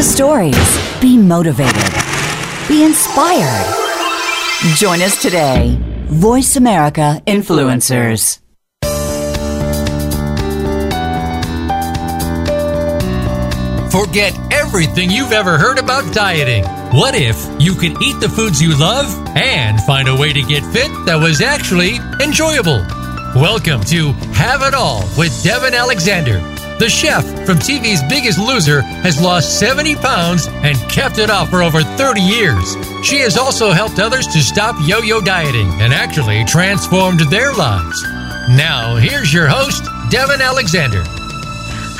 the stories, be motivated, be inspired. Join us today. Voice America Influencers. Forget everything you've ever heard about dieting. What if you could eat the foods you love and find a way to get fit that was actually enjoyable? Welcome to Have It All with Devin Alexander. The chef from TV's Biggest Loser has lost 70 pounds and kept it off for over 30 years. She has also helped others to stop yo yo dieting and actually transformed their lives. Now, here's your host, Devin Alexander.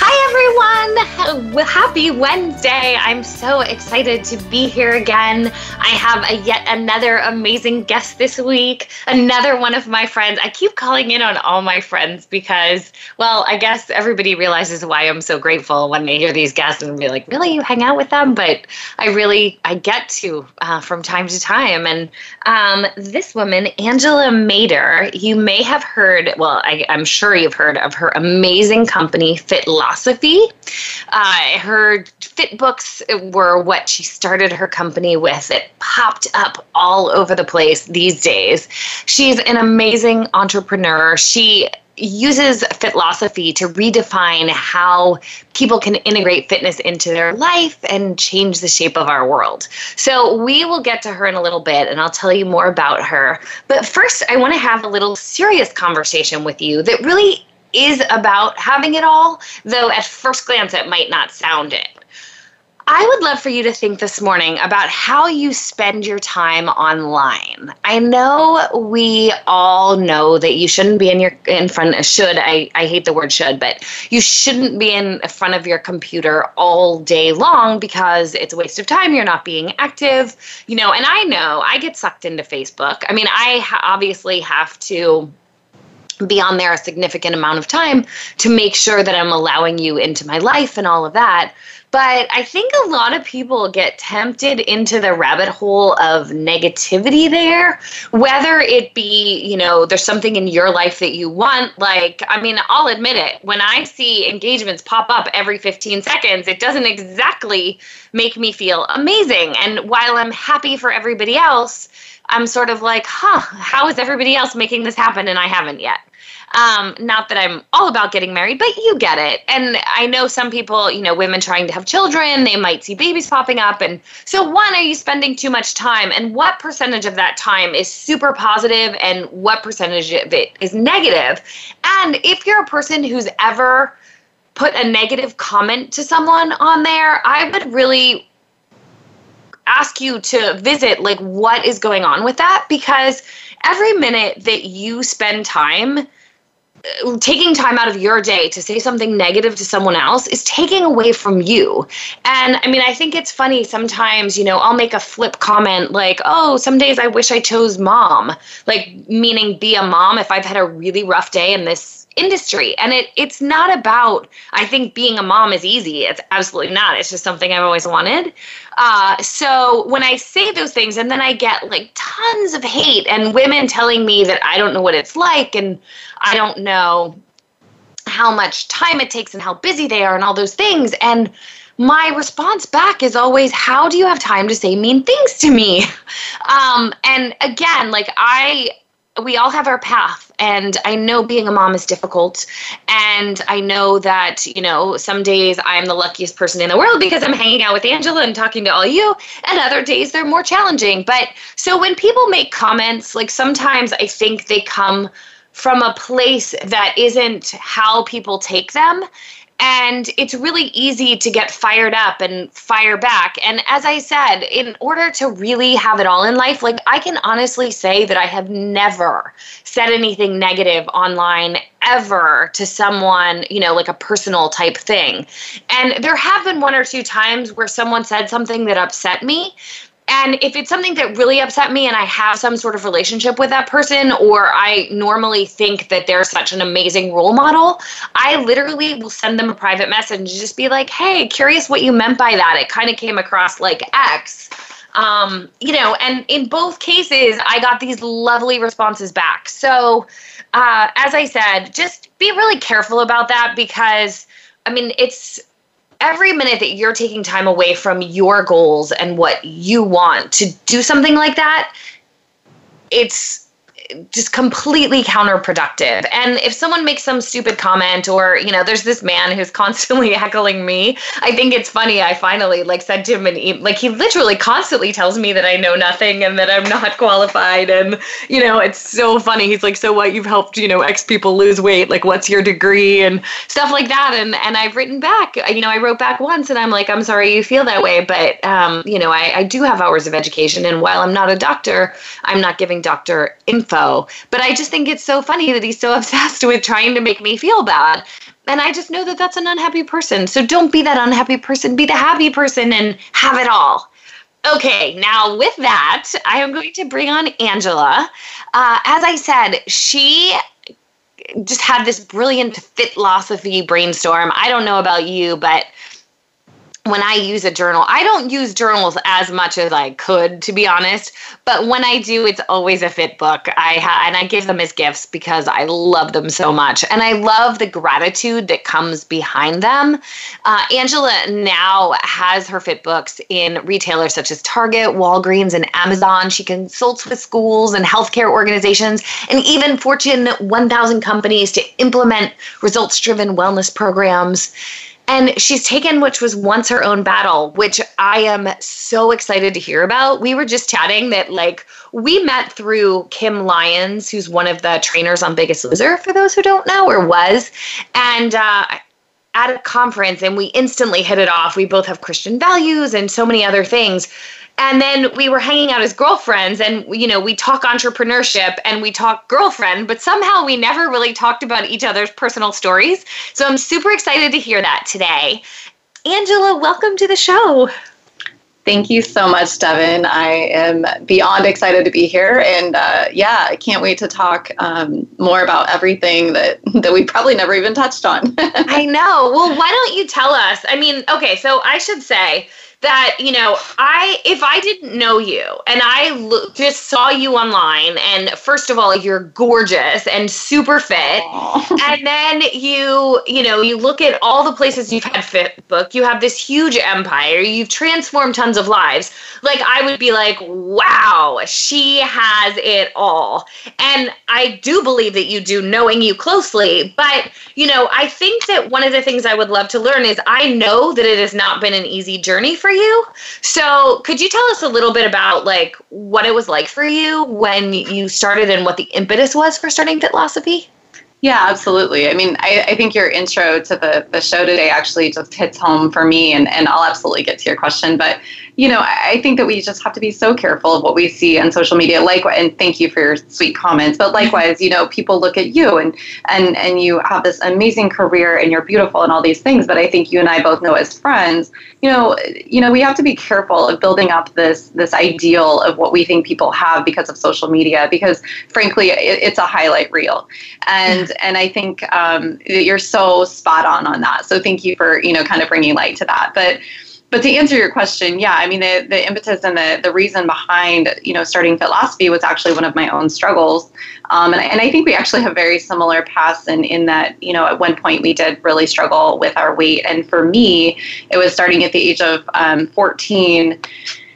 Hi, everyone. Happy Wednesday. I'm so excited to be here again. I have a yet another amazing guest this week, another one of my friends. I keep calling in on all my friends because, well, I guess everybody realizes why I'm so grateful when they hear these guests and be like, really, you hang out with them? But I really, I get to uh, from time to time. And um, this woman, Angela Mader, you may have heard, well, I, I'm sure you've heard of her amazing company, Fit Life philosophy. Uh, her Fitbooks were what she started her company with. It popped up all over the place these days. She's an amazing entrepreneur. She uses Fitlosophy to redefine how people can integrate fitness into their life and change the shape of our world. So, we will get to her in a little bit and I'll tell you more about her. But first, I want to have a little serious conversation with you that really is about having it all, though at first glance it might not sound it. I would love for you to think this morning about how you spend your time online. I know we all know that you shouldn't be in your in front should I, I hate the word should, but you shouldn't be in front of your computer all day long because it's a waste of time. You're not being active, you know. And I know I get sucked into Facebook. I mean, I obviously have to be on there a significant amount of time to make sure that I'm allowing you into my life and all of that. But I think a lot of people get tempted into the rabbit hole of negativity there, whether it be, you know, there's something in your life that you want. Like, I mean, I'll admit it, when I see engagements pop up every 15 seconds, it doesn't exactly make me feel amazing. And while I'm happy for everybody else, I'm sort of like, huh, how is everybody else making this happen and I haven't yet? Um, not that I'm all about getting married, but you get it. And I know some people, you know, women trying to have children, they might see babies popping up. And so, one, are you spending too much time? And what percentage of that time is super positive and what percentage of it is negative? And if you're a person who's ever put a negative comment to someone on there, I would really ask you to visit like what is going on with that because every minute that you spend time taking time out of your day to say something negative to someone else is taking away from you. And I mean, I think it's funny sometimes, you know, I'll make a flip comment like, oh, some days I wish I chose mom, like meaning be a mom if I've had a really rough day in this industry. And it it's not about i think being a mom is easy. It's absolutely not. It's just something i've always wanted. Uh, so when i say those things and then i get like tons of hate and women telling me that i don't know what it's like and i don't know how much time it takes and how busy they are and all those things. And my response back is always how do you have time to say mean things to me? Um, and again like i we all have our path. And i know being a mom is difficult. And i know that you know some days i'm the luckiest person in the world because i'm hanging out with angela and talking to all you. And other days they're more challenging. But so when people make comments like sometimes i think they come from a place that isn't how people take them and it's really easy to get fired up and fire back. And as I said, in order to really have it all in life, like I can honestly say that I have never said anything negative online ever to someone, you know, like a personal type thing. And there have been one or two times where someone said something that upset me, and if it's something that really upset me and I have some sort of relationship with that person, or I normally think that they're such an amazing role model, I literally will send them a private message and just be like, hey, curious what you meant by that. It kind of came across like X. Um, you know, and in both cases, I got these lovely responses back. So, uh, as I said, just be really careful about that because, I mean, it's every minute that you're taking time away from your goals and what you want to do something like that, it's just completely counterproductive. And if someone makes some stupid comment or, you know, there's this man who's constantly heckling me, I think it's funny. I finally like sent him an e- like he literally constantly tells me that I know nothing and that I'm not qualified and, you know, it's so funny. He's like, "So what? You've helped, you know, X people lose weight. Like what's your degree?" and stuff like that. And and I've written back. You know, I wrote back once and I'm like, "I'm sorry you feel that way, but um, you know, I I do have hours of education and while I'm not a doctor, I'm not giving doctor info but I just think it's so funny that he's so obsessed with trying to make me feel bad. And I just know that that's an unhappy person. So don't be that unhappy person, be the happy person and have it all. Okay, now with that, I am going to bring on Angela. Uh, as I said, she just had this brilliant Fitlosophy brainstorm. I don't know about you, but when I use a journal, I don't use journals as much as I could, to be honest. But when I do, it's always a Fitbook. I ha- and I give them as gifts because I love them so much, and I love the gratitude that comes behind them. Uh, Angela now has her Fitbooks in retailers such as Target, Walgreens, and Amazon. She consults with schools and healthcare organizations, and even Fortune 1000 companies to implement results-driven wellness programs. And she's taken which was once her own battle, which I am so excited to hear about. We were just chatting that, like, we met through Kim Lyons, who's one of the trainers on Biggest Loser, for those who don't know, or was. And, uh, at a conference and we instantly hit it off. We both have Christian values and so many other things and then we were hanging out as girlfriends and you know we talk entrepreneurship and we talk girlfriend but somehow we never really talked about each other's personal stories so i'm super excited to hear that today angela welcome to the show Thank you so much, Devin. I am beyond excited to be here, and uh, yeah, I can't wait to talk um, more about everything that that we probably never even touched on. I know. Well, why don't you tell us? I mean, okay, so I should say that you know i if i didn't know you and i lo- just saw you online and first of all you're gorgeous and super fit. Aww. and then you you know you look at all the places you've had Fitbook you have this huge empire you've transformed tons of lives. Like i would be like wow she has it all. And i do believe that you do knowing you closely but you know i think that one of the things i would love to learn is i know that it has not been an easy journey for for you. So, could you tell us a little bit about like what it was like for you when you started and what the impetus was for starting Fitlosophy? Yeah, absolutely. I mean, I, I, think your intro to the, the show today actually just hits home for me, and, and I'll absolutely get to your question. But you know, I think that we just have to be so careful of what we see on social media. Like, and thank you for your sweet comments. But likewise, you know, people look at you and and and you have this amazing career and you're beautiful and all these things. But I think you and I both know as friends, you know, you know, we have to be careful of building up this this ideal of what we think people have because of social media. Because frankly, it, it's a highlight reel, and and I think um, you're so spot on on that. So thank you for you know kind of bringing light to that. But but to answer your question, yeah, I mean the, the impetus and the, the reason behind you know starting Fitlosophy was actually one of my own struggles, um, and, and I think we actually have very similar paths in in that you know at one point we did really struggle with our weight, and for me it was starting at the age of um, 14.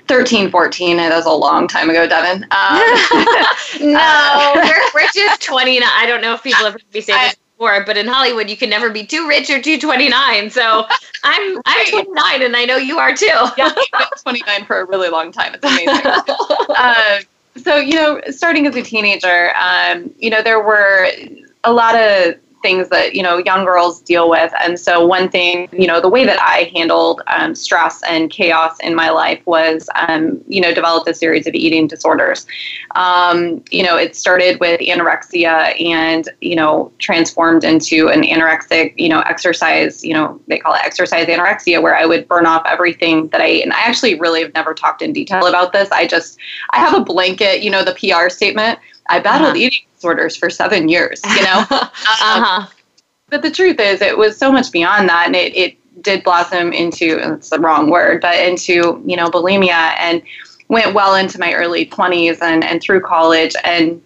13, 14. That was a long time ago, Devin. Um, no, uh, Rich is 29. I don't know if people have heard me say this before, but in Hollywood, you can never be too rich or too 29. So I'm I'm 29, and I know you are too. yeah, I've been 29 for a really long time. It's amazing. uh, so you know, starting as a teenager, um, you know, there were a lot of things that you know young girls deal with. And so one thing you know the way that i handled um, stress and chaos in my life was um, you know developed a series of eating disorders. Um, you know it started with anorexia and you know transformed into an anorexic you know exercise you know they call it exercise anorexia where i would burn off everything that i ate. And i actually really have never talked in detail about this. I just i have a blanket you know the pr statement. I battled uh-huh. eating disorders for seven years, you know? uh-huh. Um, but the truth is, it was so much beyond that. And it, it did blossom into, it's the wrong word, but into, you know, bulimia and went well into my early 20s and, and through college. And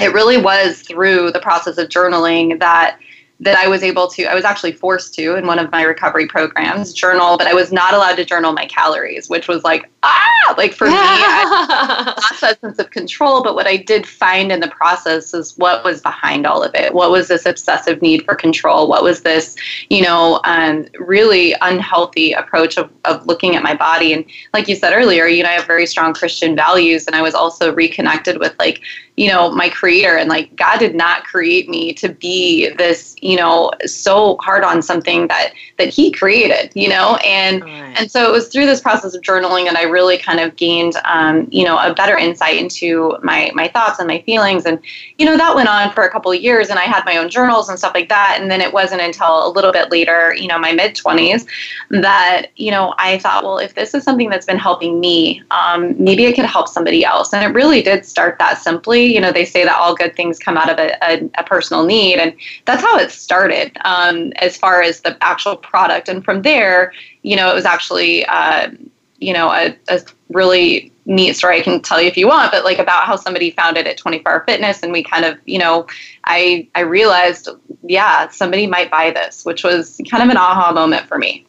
it really was through the process of journaling that that I was able to, I was actually forced to in one of my recovery programs journal, but I was not allowed to journal my calories, which was like, ah, like for me, I lost that sense of control. But what I did find in the process is what was behind all of it. What was this obsessive need for control? What was this, you know, um, really unhealthy approach of, of looking at my body? And like you said earlier, you know, I have very strong Christian values, and I was also reconnected with like you know my creator. And like god did not create me to be this you know so hard on something that that he created you know? And right. and so it was through this process of journaling that i really kind of gained um, you know a better insight into my my thoughts and my feelings. And you know that went on for a couple of years and i had my own journals and stuff like that. And then it wasn't until a little bit later you know my mid 20s that you know i thought well if this is something that's been helping me um, maybe it could help somebody else. And it really did start that simply you know, they say that all good things come out of a, a, a personal need. And that's how it started um, as far as the actual product. And from there, you know, it was actually, uh, you know, a, a really neat story I can tell you if you want, but like about how somebody found it at 24 Hour Fitness, and we kind of, you know, I I realized, yeah, somebody might buy this, which was kind of an aha moment for me.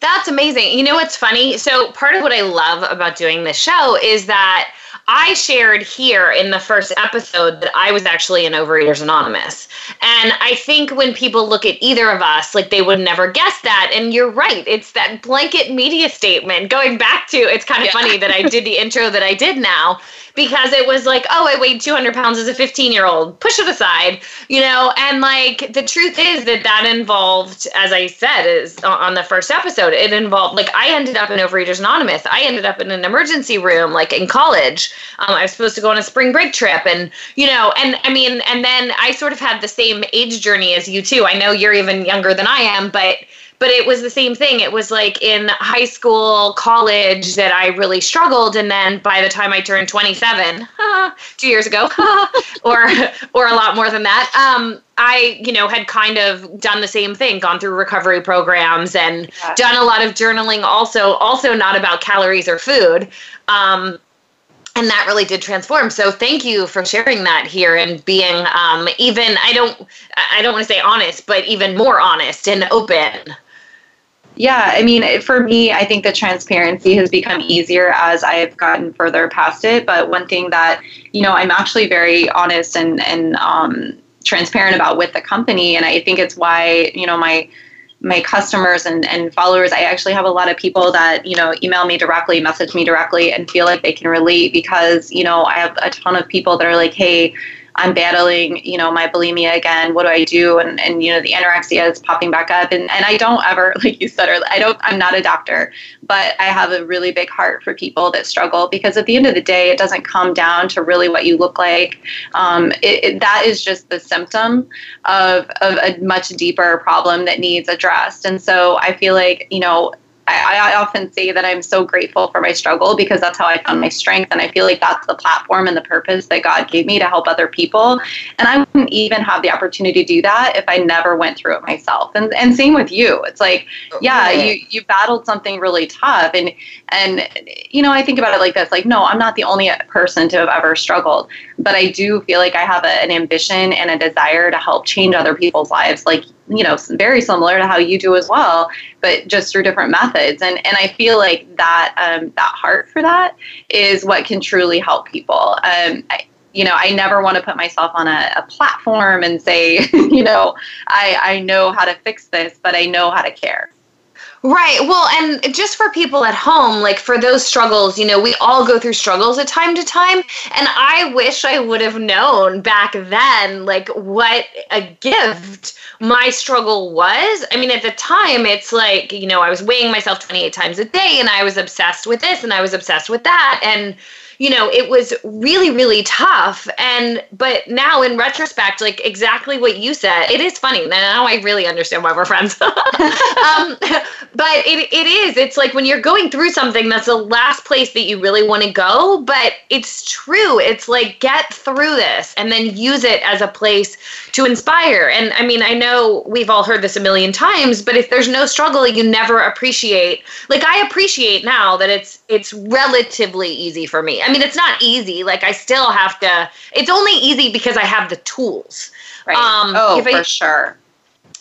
That's amazing. You know what's funny? So part of what I love about doing this show is that I shared here in the first episode that I was actually in Overeaters Anonymous. And I think when people look at either of us, like they would never guess that. And you're right. It's that blanket media statement. Going back to, it's kind of yeah. funny that I did the intro that I did now because it was like, oh, I weighed 200 pounds as a 15 year old. Push it aside, you know? And like the truth is that that involved, as I said, is on the first episode, it involved, like, I ended up in Overeaters Anonymous. I ended up in an emergency room, like in college um, I was supposed to go on a spring break trip, and you know, and I mean, and then I sort of had the same age journey as you too. I know you're even younger than I am, but but it was the same thing. It was like in high school, college that I really struggled, and then by the time I turned 27, two years ago, or or a lot more than that, um, I you know had kind of done the same thing, gone through recovery programs and yeah. done a lot of journaling. Also, also not about calories or food. Um, and that really did transform so thank you for sharing that here and being um, even i don't i don't want to say honest but even more honest and open yeah i mean for me i think the transparency has become easier as i've gotten further past it. But one thing that you know i'm actually very honest and and um, transparent about with the company and i think it's why you know my my customers and, and followers i actually have a lot of people that you know email me directly message me directly and feel like they can relate because you know i have a ton of people that are like hey I'm battling, you know, my bulimia again. What do I do? And, and you know, the anorexia is popping back up. And, and I don't ever, like you said, or I don't, I'm not a doctor, but I have a really big heart for people that struggle because at the end of the day, it doesn't come down to really what you look like. Um, it, it, that is just the symptom of, of a much deeper problem that needs addressed. And so I feel like, you know, I, I, often say that I'm so grateful for my struggle because that's how I found my strength. And I feel like that's the platform and the purpose that God gave me to help other people. And I wouldn't even have the opportunity to do that if I never went through it myself. And, and same with you. It's like, oh, yeah, you, you battled something really tough. And, and, you know, I think about it like this, like, no, I'm not the only person to have ever struggled, but I do feel like I have a, an ambition and a desire to help change other people's lives. Like you know very similar to how you do as well but just through different methods. And and i feel like that um, that heart for that is what can truly help people. Um, I, you know i never want to put myself on a, a platform and say you know i i know how to fix this but i know how to care Right. Well, and just for people at home, like for those struggles, you know, we all go through struggles at time to time. And I wish I would have known back then, like, what a gift my struggle was. I mean, at the time, it's like, you know, I was weighing myself 28 times a day and I was obsessed with this and I was obsessed with that. And, you know, it was really, really tough. And, but now in retrospect, like exactly what you said, it is funny. Now I really understand why we're friends. um, but it, it is, it's like when you're going through something, that's the last place that you really want to go. But it's true. It's like get through this and then use it as a place to inspire. And I mean, I know we've all heard this a million times, but if there's no struggle, you never appreciate, like I appreciate now that it's, it's relatively easy for me. I mean, it's not easy. Like I still have to. It's only easy because I have the tools. Right. Um, oh, for sure.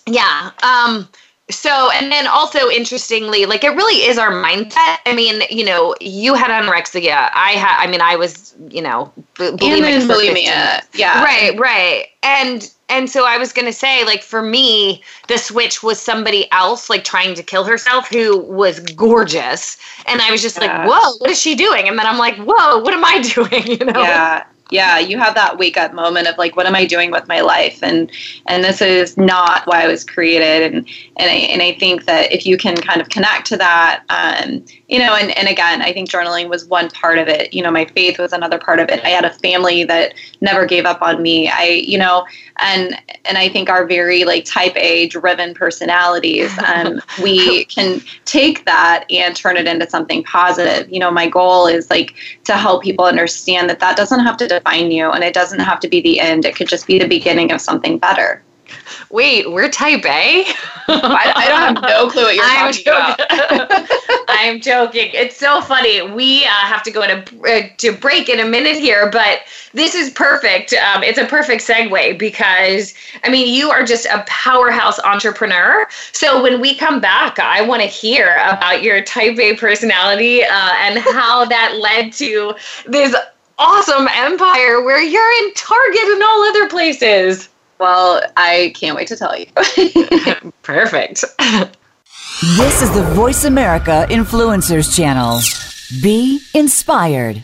yeah. Um, so, and then also interestingly, like it really is our mindset. I mean, you know, you had anorexia. I had, I mean, I was, you know, b- bulimic. Bulimia. Yeah. Right, right. And, and so I was going to say, like, for me, the switch was somebody else, like, trying to kill herself who was gorgeous. And I was just yeah. like, whoa, what is she doing? And then I'm like, whoa, what am I doing? You know? Yeah yeah you have that wake up moment of like what am i doing with my life? And and this is not why i was created. And and i, and I think that if you can kind of connect to that um, you know and, and again i think journaling was one part of it. You know my faith was another part of it. I had a family that never gave up on me. I you know and and i think our very like type a driven personalities um, we can take that and turn it into something positive. You know my goal is like to help people understand that that doesn't have to define you and it doesn't have to be the end it could just be the beginning of something better Wait, we're type A? I, I don't have no clue what you're I'm talking joking. about. I'm joking. It's so funny. We uh, have to go to uh, to break in a minute here, but this is perfect. Um, it's a perfect segue because I mean, you are just a powerhouse entrepreneur. So when we come back, I want to hear about your type A personality uh, and how that led to this awesome empire where you're in Target and all other places. Well, I can't wait to tell you. Perfect. this is the Voice America Influencers Channel. Be inspired.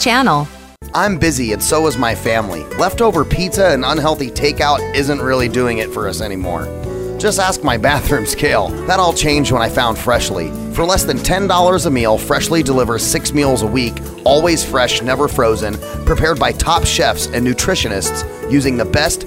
channel. I'm busy and so is my family. Leftover pizza and unhealthy takeout isn't really doing it for us anymore. Just ask my bathroom scale. That all changed when I found Freshly. For less than $10 a meal, Freshly delivers six meals a week, always fresh, never frozen, prepared by top chefs and nutritionists using the best,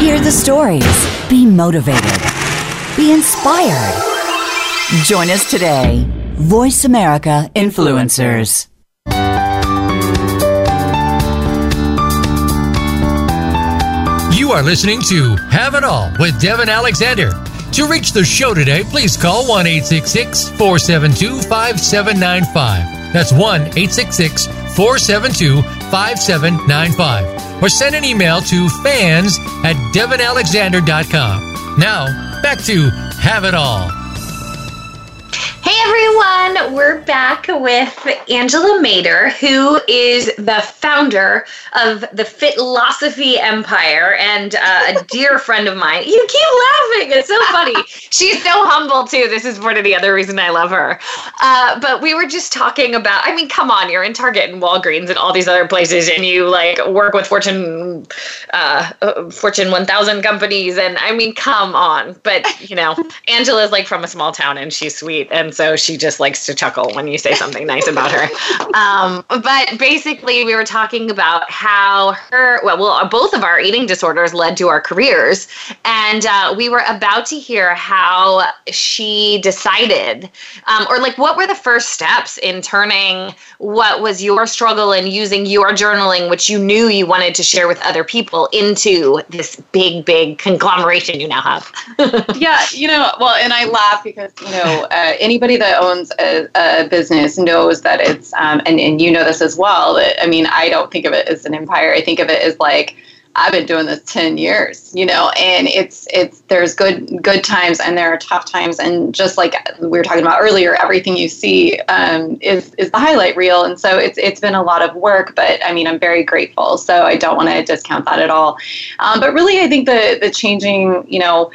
Hear the stories. Be motivated. Be inspired. Join us today. Voice America Influencers. You are listening to Have It All with Devin Alexander. To reach the show today, please call 1 472 5795. That's 1 472 5795 or send an email to fans at devinalexander.com. Now, back to Have It All. Hey everyone, we're back with Angela Mader, who is the founder of the Fitlosophy Empire and uh, a dear friend of mine. You keep laughing, it's so funny. She's so humble too. This is part of the other reason I love her. Uh, but we were just talking about, I mean, come on, you're in Target and Walgreens and all these other places, and you like work with Fortune uh, uh Fortune 1000 companies, and I mean, come on. But you know, Angela's like from a small town and she's sweet, and so she just likes to chuckle when you say something nice about her. Um, but basically, we were talking about how her, well, well, both of our eating disorders led to our careers. And uh, we were about to hear how she decided, um, or like what were the first steps in turning what was your struggle and using your journaling, which you knew you wanted to share with other people, into this big, big conglomeration you now have. yeah, you know, well, and I laugh because, you know, uh, anybody anybody that owns a, a business knows that it's, um, and, and you know this as well, that, I mean, I don't think of it as an empire. I think of it as like, I've been doing this 10 years, you know, and it's, it's, there's good, good times and there are tough times. And just like we were talking about earlier, everything you see um, is, is the highlight reel. And so it's, it's been a lot of work, but I mean, I'm very grateful. So I don't want to discount that at all. Um, but really, I think the, the changing, you know,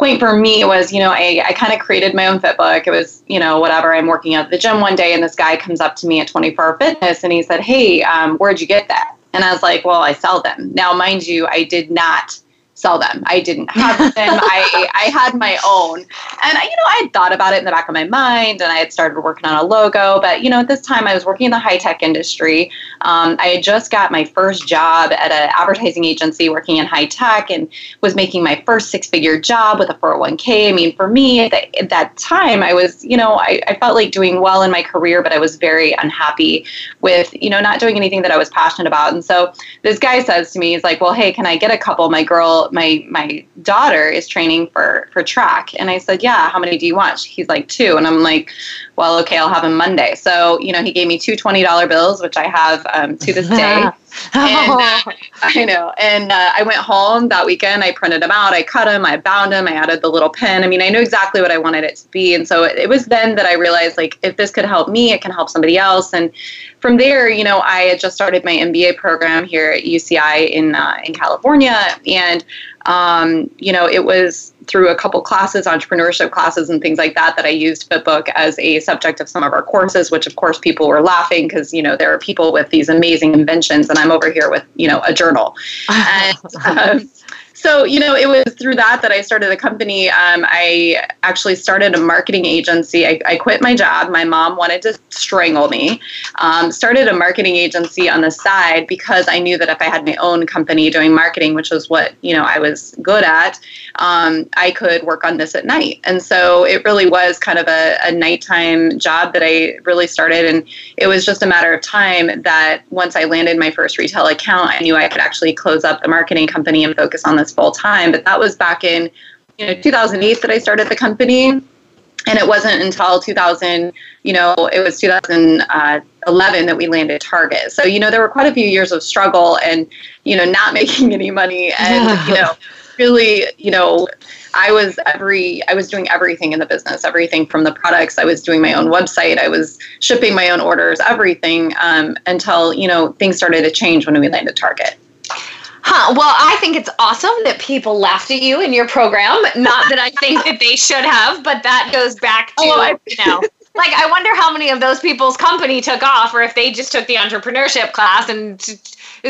point for me was, you know, I, I kind of created my own Fitbook. It was, you know, whatever. I'm working at the gym one day and this guy comes up to me at 24 Hour Fitness and he said, Hey, um, where'd you get that? And I was like, well, I sell them. Now, mind you, I did not sell them. I didn't have them. I, I had my own. And, you know, I had thought about it in the back of my mind and I had started working on a logo. But, you know, at this time I was working in the high tech industry. Um, I had just got my first job at an advertising agency working in high tech and was making my first six figure job with a 401k. I mean, for me at, the, at that time, I was, you know, I, I felt like doing well in my career, but I was very unhappy with, you know, not doing anything that I was passionate about. And so this guy says to me, he's like, well, hey, can I get a couple? My girl, my my daughter is training for for track. And i said yeah how many do you want? He's like two. And i'm like well okay i'll have him monday. So you know he gave me two $20 bills which i have um, to this day and, uh, I know. And uh, I went home that weekend. I printed them out. I cut them. I bound them. I added the little pin. I mean, I knew exactly what I wanted it to be. And so it, it was then that I realized, like, if this could help me, it can help somebody else. And from there, you know, I had just started my MBA program here at UCI in uh, in California, and um, you know, it was through a couple classes, entrepreneurship classes, and things like that, that I used Fitbook as a subject of some of our courses. Which, of course, people were laughing because you know there are people with these amazing inventions, and I'm over here with you know a journal. and, um, so, you know, it was through that that I started a company. Um, I actually started a marketing agency. I, I, quit my job. My mom wanted to strangle me. Um, started a marketing agency on the side because I knew that if I had my own company doing marketing, which was what, you know, I was good at, um, I could work on this at night. And so it really was kind of a, a nighttime job that I really started. And it was just a matter of time that once I landed my first retail account, I knew I could actually close up the marketing company and focus on this full time. But that was back in you know 2008 that I started the company, and it wasn't until 2000 you know it was 2011 that we landed Target. So you know there were quite a few years of struggle and you know not making any money and you know really you know I was every I was doing everything in the business, everything from the products. I was doing my own website. I was shipping my own orders, everything um, until you know things started to change when we landed Target. Huh. Well, I think it's awesome that people laughed at you in your program. Not that I think that they should have, but that goes back to, oh, you know, like I wonder how many of those people's company took off or if they just took the entrepreneurship class and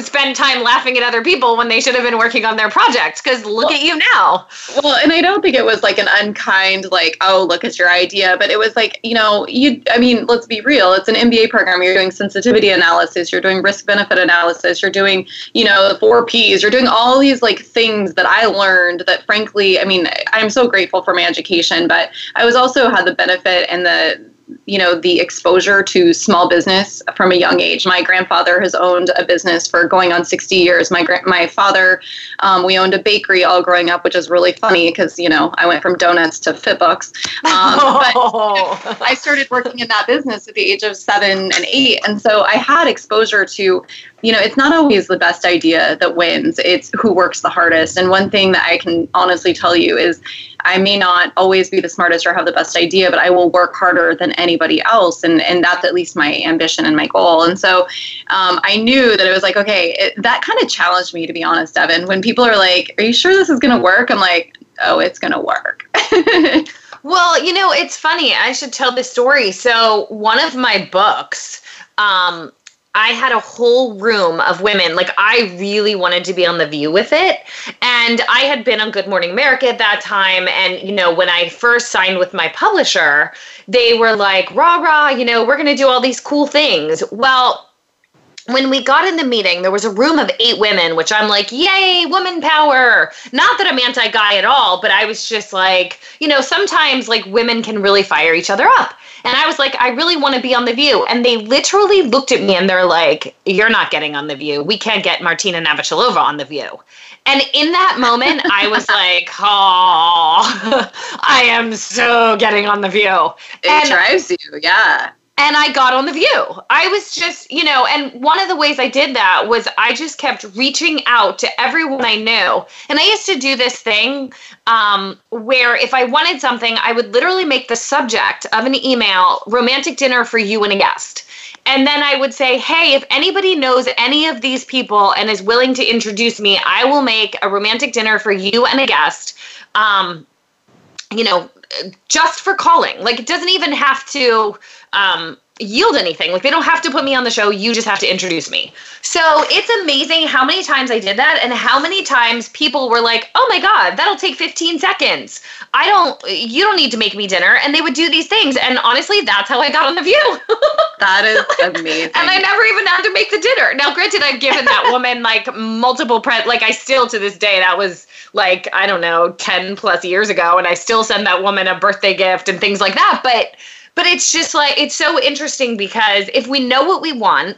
spend time laughing at other people when they should have been working on their projects because look well, at you now. Well and i don't think it was like an unkind like oh look at your idea but it was like you know you i mean let's be real it's an mba program you're doing sensitivity analysis you're doing risk benefit analysis you're doing you know the four p's you're doing all these like things that i learned that frankly i mean i'm so grateful for my education but i was also had the benefit and the you know the exposure to small business from a young age. My grandfather has owned a business for going on 60 years. My gra- my father, um, we owned a bakery all growing up, which is really funny because you know I went from donuts to Fitbooks. Um, oh. But I started working in that business at the age of seven and eight, and so I had exposure to you know, it's not always the best idea that wins. It's who works the hardest. And one thing that I can honestly tell you is I may not always be the smartest or have the best idea, but I will work harder than anybody else. And, and that's at least my ambition and my goal. And so um, I knew that it was like, okay, it, that kind of challenged me, to be honest, Evan. When people are like, are you sure this is going to work? I'm like, oh, it's going to work. well, you know, it's funny. I should tell this story. So one of my books, um, I had a whole room of women. Like, I really wanted to be on The View with it. And I had been on Good Morning America at that time. And, you know, when I first signed with my publisher, they were like, rah, rah, you know, we're going to do all these cool things. Well, when we got in the meeting, there was a room of eight women, which I'm like, yay, woman power. Not that I'm anti guy at all, but I was just like, you know, sometimes like women can really fire each other up. And I was like, I really want to be on The View. And they literally looked at me and they're like, You're not getting on The View. We can't get Martina Navratilova on The View. And in that moment, I was like, Oh, I am so getting on The View. It and, drives you, yeah. And I got on The View. I was just, you know, and one of the ways I did that was I just kept reaching out to everyone I knew. And I used to do this thing um, where if I wanted something, I would literally make the subject of an email romantic dinner for you and a guest. And then I would say, hey, if anybody knows any of these people and is willing to introduce me, I will make a romantic dinner for you and a guest. Um, you know, just for calling. Like it doesn't even have to um, yield anything. Like they don't have to put me on the show. You just have to introduce me. So it's amazing how many times I did that and how many times people were like, "Oh my god, that'll take 15 seconds. I don't you don't need to make me dinner." And they would do these things and honestly, that's how I got on the view. that is amazing. and I never even had to make the dinner. Now, granted, I've given that woman like multiple pre like I still to this day that was like I don't know, 10 plus years ago and I still send that woman a birthday gift and things like that, but but it's just like it's so interesting because if we know what we want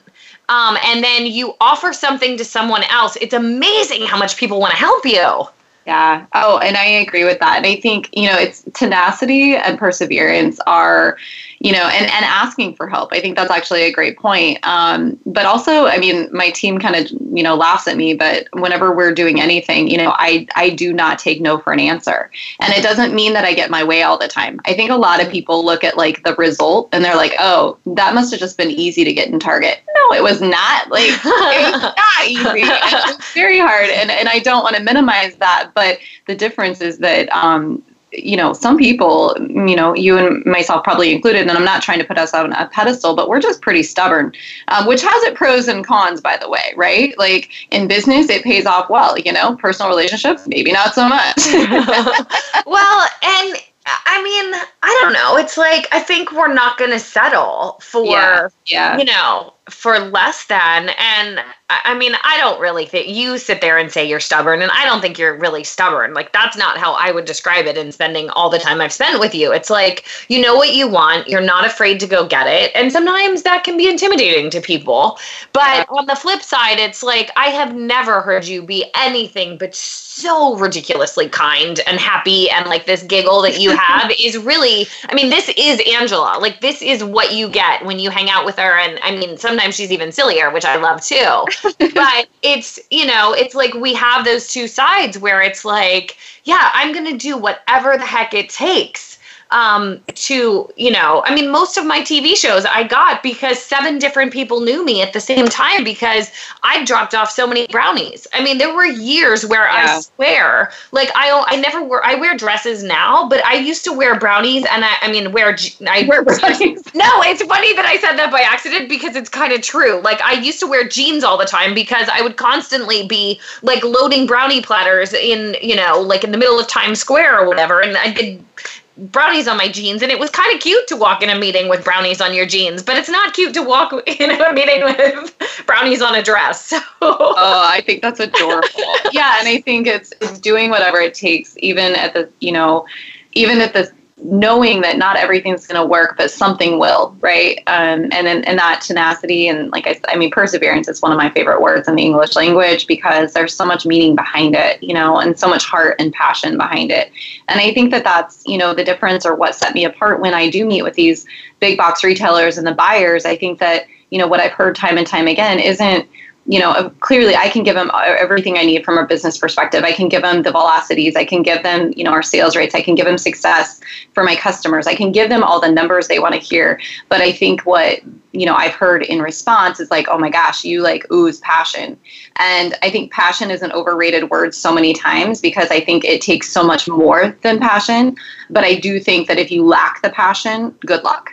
um, and then you offer something to someone else it's amazing how much people want to help you yeah. Oh, and I agree with that. And I think, you know, it's tenacity and perseverance are, you know, and, and asking for help. I think that's actually a great point. Um, but also, I mean, my team kind of, you know, laughs at me, but whenever we're doing anything, you know, I, I do not take no for an answer. And it doesn't mean that I get my way all the time. I think a lot of people look at like the result and they're like, oh, that must have just been easy to get in Target. No, it was not. Like, it was not easy. It was very hard. And, and I don't want to minimize that. But the difference is that, um, you know, some people, you know, you and myself probably included, and I'm not trying to put us on a pedestal, but we're just pretty stubborn, um, which has its pros and cons, by the way, right? Like in business, it pays off well, you know, personal relationships, maybe not so much. well, and I mean, I don't know. It's like I think we're not going to settle for, yeah, yeah. you know, for less than. And I mean, I don't really think you sit there and say you're stubborn, and I don't think you're really stubborn. Like, that's not how I would describe it in spending all the time I've spent with you. It's like, you know what you want, you're not afraid to go get it. And sometimes that can be intimidating to people. But on the flip side, it's like, I have never heard you be anything but so ridiculously kind and happy. And like this giggle that you have is really, I mean, this is Angela. Like, this is what you get when you hang out with her. And I mean, sometimes she's even sillier, which I love too. but it's, you know, it's like we have those two sides where it's like, yeah, I'm going to do whatever the heck it takes um, to, you know, I mean, most of my TV shows I got because seven different people knew me at the same time because I dropped off so many brownies. I mean, there were years where yeah. I swear, like I, I never wear, I wear dresses now, but I used to wear brownies and I, I mean, wear, I wear brownies. no, it's funny that I said that by accident because it's kind of true. Like I used to wear jeans all the time because I would constantly be like loading brownie platters in, you know, like in the middle of Times Square or whatever. And I did brownies on my jeans and it was kind of cute to walk in a meeting with brownies on your jeans but it's not cute to walk in a meeting with brownies on a dress so. oh i think that's adorable yeah and i think it's it's doing whatever it takes even at the you know even at the knowing that not everything's going to work, but something will, right? Um, and and that tenacity and like I, I mean, perseverance is one of my favorite words in the English language because there's so much meaning behind it, you know, and so much heart and passion behind it. And I think that that's you know the difference or what set me apart when I do meet with these big box retailers and the buyers. I think that you know what I've heard time and time again isn't you know, clearly I can give them everything I need from a business perspective. I can give them the velocities. I can give them, you know, our sales rates. I can give them success for my customers. I can give them all the numbers they want to hear. But I think what, you know, I've heard in response is like, oh my gosh, you like ooze passion. And I think passion is an overrated word so many times because I think it takes so much more than passion. But I do think that if you lack the passion, good luck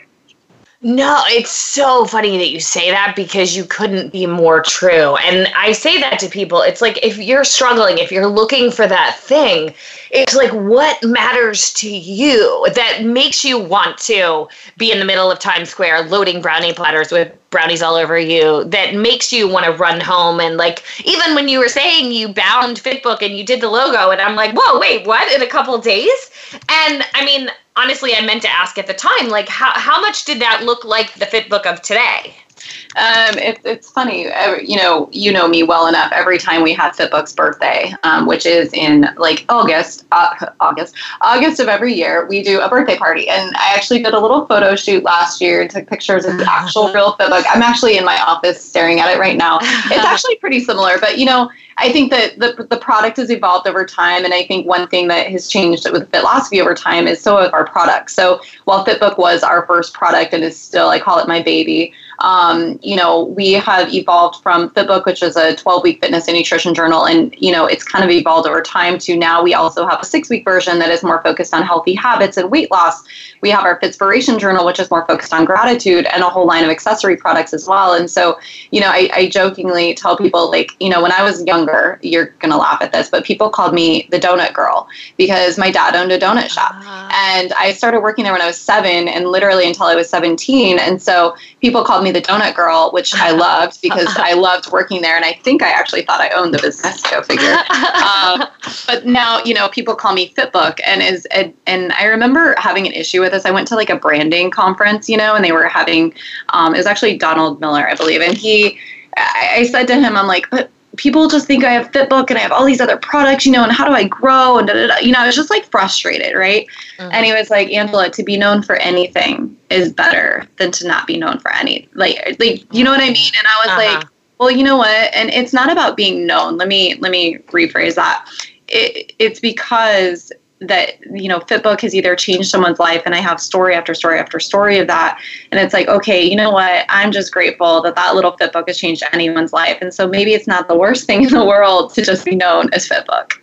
no, it's so funny that you say that because you couldn't be more true. And I say that to people. It's like if you're struggling, if you're looking for that thing, it's like what matters to you that makes you want to be in the middle of Times Square loading brownie platters with brownies all over you that makes you want to run home and like even when you were saying you bound fitbook and you did the logo and i'm like whoa wait what in a couple days and i mean honestly, I meant to ask at the time, like how how much did that look like the Fitbook of today? Um, it, it's funny. Every, you know, you know me well enough. Every time we have Fitbook's birthday, um, which is in like August, uh, August, August of every year, we do a birthday party. And I actually did a little photo shoot last year and took pictures of the actual real Fitbook. I'm actually in my office staring at it right now. It's actually pretty similar, but you know, I think that the, the product has evolved over time. And I think one thing that has changed with Fitlosophy over time is so have our products. So while Fitbook was our first product and is still, I call it my baby, um, you know, we have evolved from Fitbook, which is a 12 week fitness and nutrition journal. And, you know, it's kind of evolved over time to now we also have a six week version that is more focused on healthy habits and weight loss. We have our Fitspiration journal, which is more focused on gratitude and a whole line of accessory products as well. And so, you know, I, I jokingly tell people, like, you know, when I was younger, you're going to laugh at this, but people called me the donut girl because my dad owned a donut shop. Uh-huh. And I started working there when I was seven and literally until I was 17. And so people called me the donut girl, which I loved because I loved working there. And I think I actually thought I owned the business, go figure. um, but now, you know, people call me Fitbook. And, is, and, and I remember having an issue with this. I went to like a branding conference, you know, and they were having, um, it was actually Donald Miller, I believe. And he, I, I said to him, I'm like, but people just think I have Fitbook and I have all these other products, you know, and how do I grow? And da, da, da. you know, I was just like frustrated, right? Mm-hmm. And he was like, Angela, to be known for anything is better than to not be known for any. Like, like you know what I mean? And I was uh-huh. like, well, you know what? And it's not about being known. Let me let me rephrase that. It, it's because that you know fitbook has either changed someone's life and i have story after story after story of that. And it's like okay you know what? I'm just grateful that that little fitbook has changed anyone's life. And so maybe it's not the worst thing in the world to just be known as fitbook.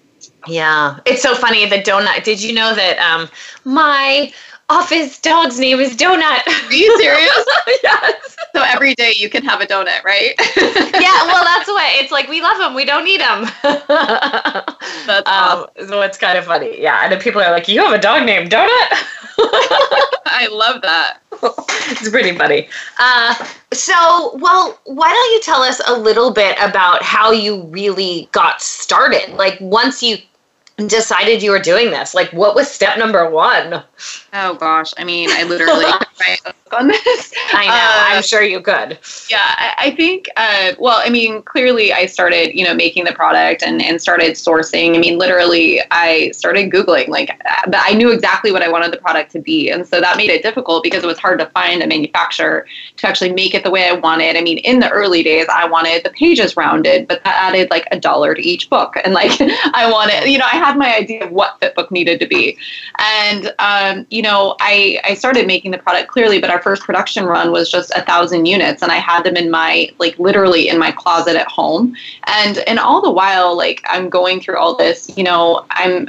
Yeah. It's so funny the donut did you know that um my office dog's name is Donut. Are you serious? yes. So every day you can have a donut, right? yeah, well, that's why it's like we love them, we don't need them. that's um, awesome. So it's kind of funny. Yeah. And then people are like, You have a dog named Donut? I love that. it's pretty funny. Uh, so, well, why don't you tell us a little bit about how you really got started? Like, once you decided you were doing this? Like, what was step number one? Oh gosh, I mean, I literally a book on this. I know. Uh, I'm sure you could. Yeah, I, I think. Uh, well, I mean, clearly, I started, you know, making the product and and started sourcing. I mean, literally, I started googling. Like, but I knew exactly what I wanted the product to be, and so that made it difficult because it was hard to find a manufacturer to actually make it the way I wanted. I mean, in the early days, I wanted the pages rounded, but that added like a dollar to each book, and like I wanted, you know, I had my idea of what Fitbook needed to be, and um, you know, I I started making the product clearly, but our first production run was just a thousand units, and I had them in my like literally in my closet at home, and and all the while like I'm going through all this, you know, I'm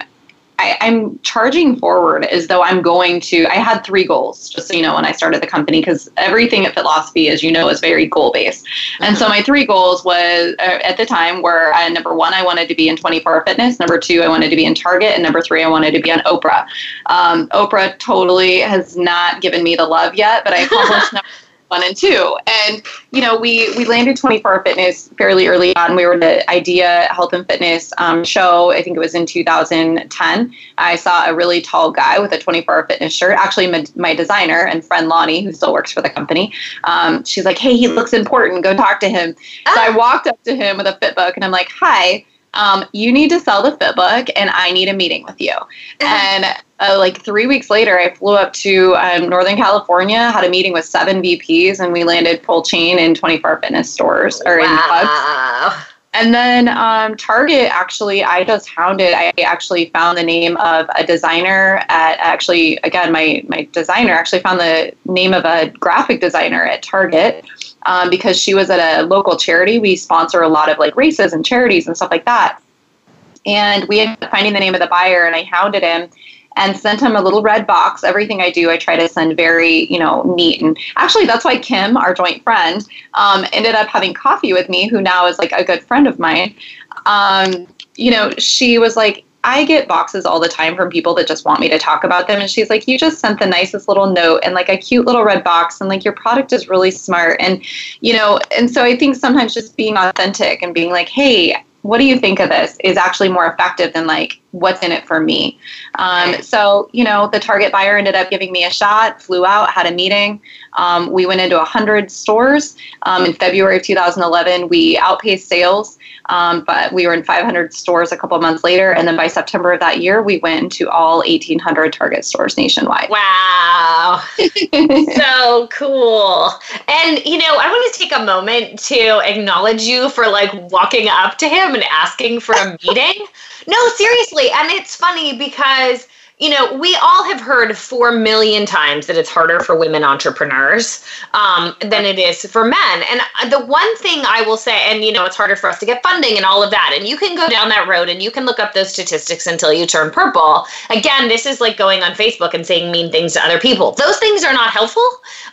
I, am charging forward as though I'm going to. I had three goals, just so you know, when I started the company, because everything at Fitlosophy, as you know, is very goal based. Mm-hmm. And so mm-hmm. my three goals was uh, at the time were uh, number one, I wanted to be in 24 hour fitness. Number two, I wanted to be in Target, and number three, I wanted to be on Oprah. Um, Oprah totally has not given me the love yet, but I accomplished number one and two. And, you know, we, we landed 24 Hour Fitness fairly early on. We were the Idea Health and Fitness um, show. I think it was in 2010. I saw a really tall guy with a 24 Hour Fitness shirt. Actually, my, my designer and friend Lonnie, who still works for the company, um, she's like, hey, he looks important. Go talk to him. So I walked up to him with a Fitbook and I'm like, hi um, you need to sell the Fitbook and I need a meeting with you. and uh, like three weeks later, I flew up to um, Northern California, had a meeting with seven VPs, and we landed full chain in 24 fitness stores or wow. in clubs. And then um, Target, actually, I just hounded. I actually found the name of a designer at actually, again, my, my designer actually found the name of a graphic designer at Target um, because she was at a local charity. We sponsor a lot of like races and charities and stuff like that. And we ended up finding the name of the buyer, and I hounded him and sent him a little red box. Everything I do, I try to send very, you know, neat. And actually, that's why Kim, our joint friend, um, ended up having coffee with me, who now is like a good friend of mine. Um, you know, she was like, I get boxes all the time from people that just want me to talk about them. And she's like, You just sent the nicest little note and like a cute little red box. And like, your product is really smart. And, you know, and so I think sometimes just being authentic and being like, Hey, what do you think of this is actually more effective than like what's in it for me. Um, so, you know, the target buyer ended up giving me a shot, flew out, had a meeting. Um, we went into 100 stores. Um, in February of 2011, we outpaced sales, um, but we were in 500 stores a couple months later. And then by September of that year, we went into all 1,800 Target stores nationwide. Wow. so cool. And, you know, I want to take a moment to acknowledge you for like walking up to him and asking for a meeting. No, seriously. And it's funny because you know, we all have heard four million times that it's harder for women entrepreneurs um, than it is for men. And the one thing I will say, and you know, it's harder for us to get funding and all of that. And you can go down that road and you can look up those statistics until you turn purple. Again, this is like going on Facebook and saying mean things to other people. Those things are not helpful.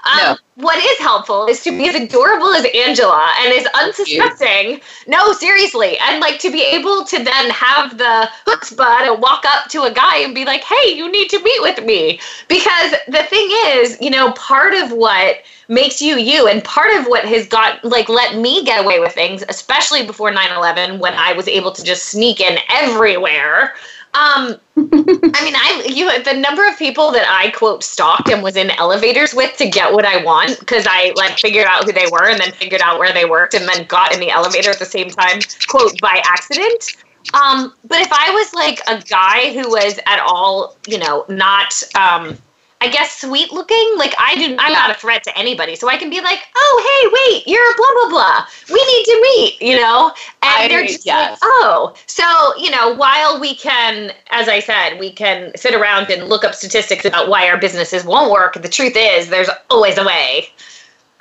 Um, no what is helpful is to be as adorable as Angela and as unsuspecting. No, seriously. And like to be able to then have the chutzpah to walk up to a guy and be like, hey, you need to meet with me. Because the thing is, you know, part of what makes you you and part of what has got like let me get away with things especially before 9-11 when i was able to just sneak in everywhere um, I mean, I you the number of people that I quote stalked and was in elevators with to get what I want because I like figured out who they were and then figured out where they worked and then got in the elevator at the same time, quote by accident. Um, but if I was like a guy who was at all, you know, not um, I guess sweet looking. Like I do, I'm not a threat to anybody, so I can be like, "Oh, hey, wait, you're blah blah blah. We need to meet," you know. And I, they're just yes. like, "Oh." So you know, while we can, as I said, we can sit around and look up statistics about why our businesses won't work. The truth is, there's always a way.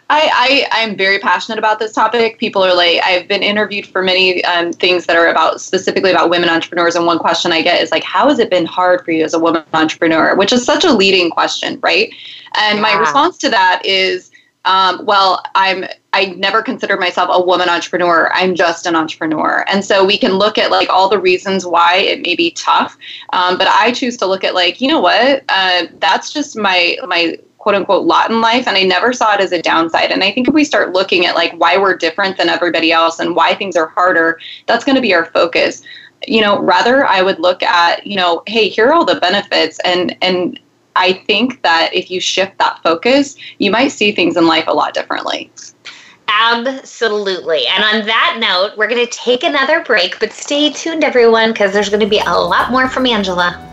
I, I am very passionate about this topic. People are like, I've been interviewed for many um, things that are about specifically about women entrepreneurs, and one question I get is like, how has it been hard for you as a woman entrepreneur? Which is such a leading question, right? And yeah. my response to that is, um, well, I'm I never considered myself a woman entrepreneur. I'm just an entrepreneur, and so we can look at like all the reasons why it may be tough. Um, but I choose to look at like, you know what? Uh, that's just my my quote unquote lot in life and i never saw it as a downside and i think if we start looking at like why we're different than everybody else and why things are harder that's going to be our focus you know rather i would look at you know hey here are all the benefits and and i think that if you shift that focus you might see things in life a lot differently Absolutely. And on that note, we're going to take another break, but stay tuned, everyone, because there's going to be a lot more from Angela.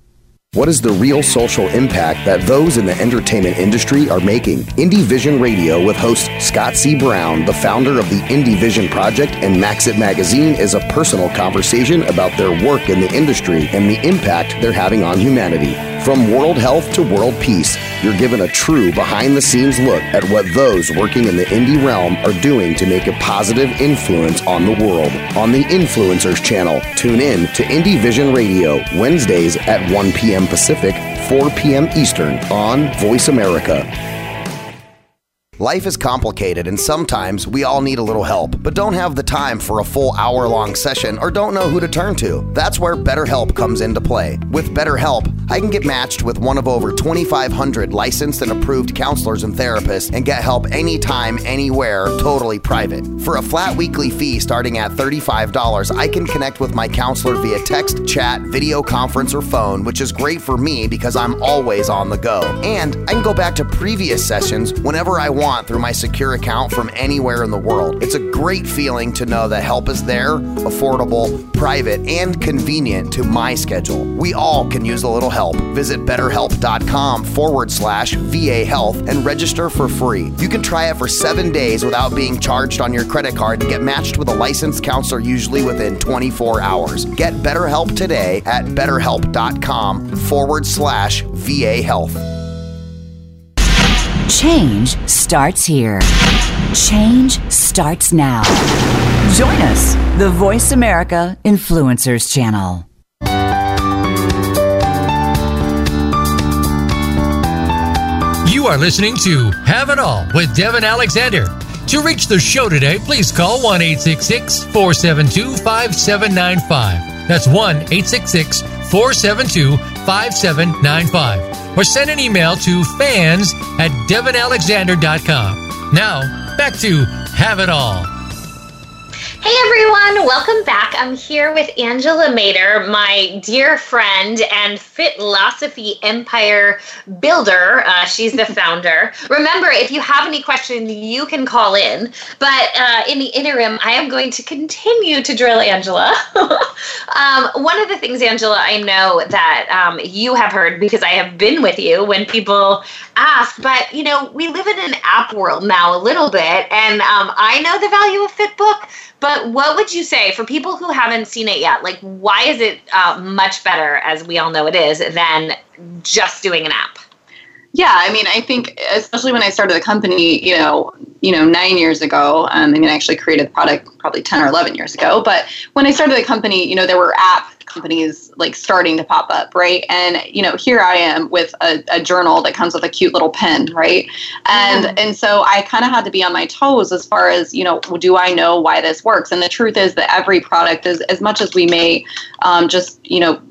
What is the real social impact that those in the entertainment industry are making? Indie Vision Radio with host Scott C. Brown, the founder of the Indie Vision Project and Maxit Magazine, is a personal conversation about their work in the industry and the impact they're having on humanity. From world health to world peace, you're given a true behind the scenes look at what those working in the indie realm are doing to make a positive influence on the world. On the Influencers channel, tune in to Indie Vision Radio, Wednesdays at 1 p.m. Pacific, 4 p.m. Eastern on Voice America. Life is complicated, and sometimes we all need a little help, but don't have the time for a full hour long session or don't know who to turn to. That's where BetterHelp comes into play. With BetterHelp, I can get matched with one of over 2,500 licensed and approved counselors and therapists and get help anytime, anywhere, totally private. For a flat weekly fee starting at $35, I can connect with my counselor via text, chat, video conference, or phone, which is great for me because I'm always on the go. And I can go back to previous sessions whenever I want through my secure account from anywhere in the world. It's a great feeling to know that help is there, affordable, private, and convenient to my schedule. We all can use a little help. Visit betterhelp.com forward slash VA health and register for free. You can try it for seven days without being charged on your credit card and get matched with a licensed counselor usually within 24 hours. Get BetterHelp today at betterhelp.com forward slash VA health. Change starts here. Change starts now. Join us, the Voice America Influencers Channel. You are listening to Have It All with Devin Alexander. To reach the show today, please call 1 472 5795. That's 1 472 5795 or send an email to fans at devinalexander.com. Now, back to Have It All. Hey everyone, welcome back. I'm here with Angela Mader, my dear friend and Fitlosophy Empire builder. Uh, she's the founder. Remember, if you have any questions, you can call in. But uh, in the interim, I am going to continue to drill Angela. um, one of the things, Angela, I know that um, you have heard because I have been with you when people ask, but you know, we live in an app world now a little bit, and um, I know the value of Fitbook but what would you say for people who haven't seen it yet? Like, why is it uh, much better, as we all know it is, than just doing an app? Yeah, I mean, I think especially when I started the company, you know, you know, nine years ago. Um, I mean, I actually created the product probably ten or eleven years ago. But when I started the company, you know, there were app companies like starting to pop up, right? And you know, here I am with a, a journal that comes with a cute little pen, right? And yeah. and so I kind of had to be on my toes as far as you know, do I know why this works? And the truth is that every product is as much as we may um, just you know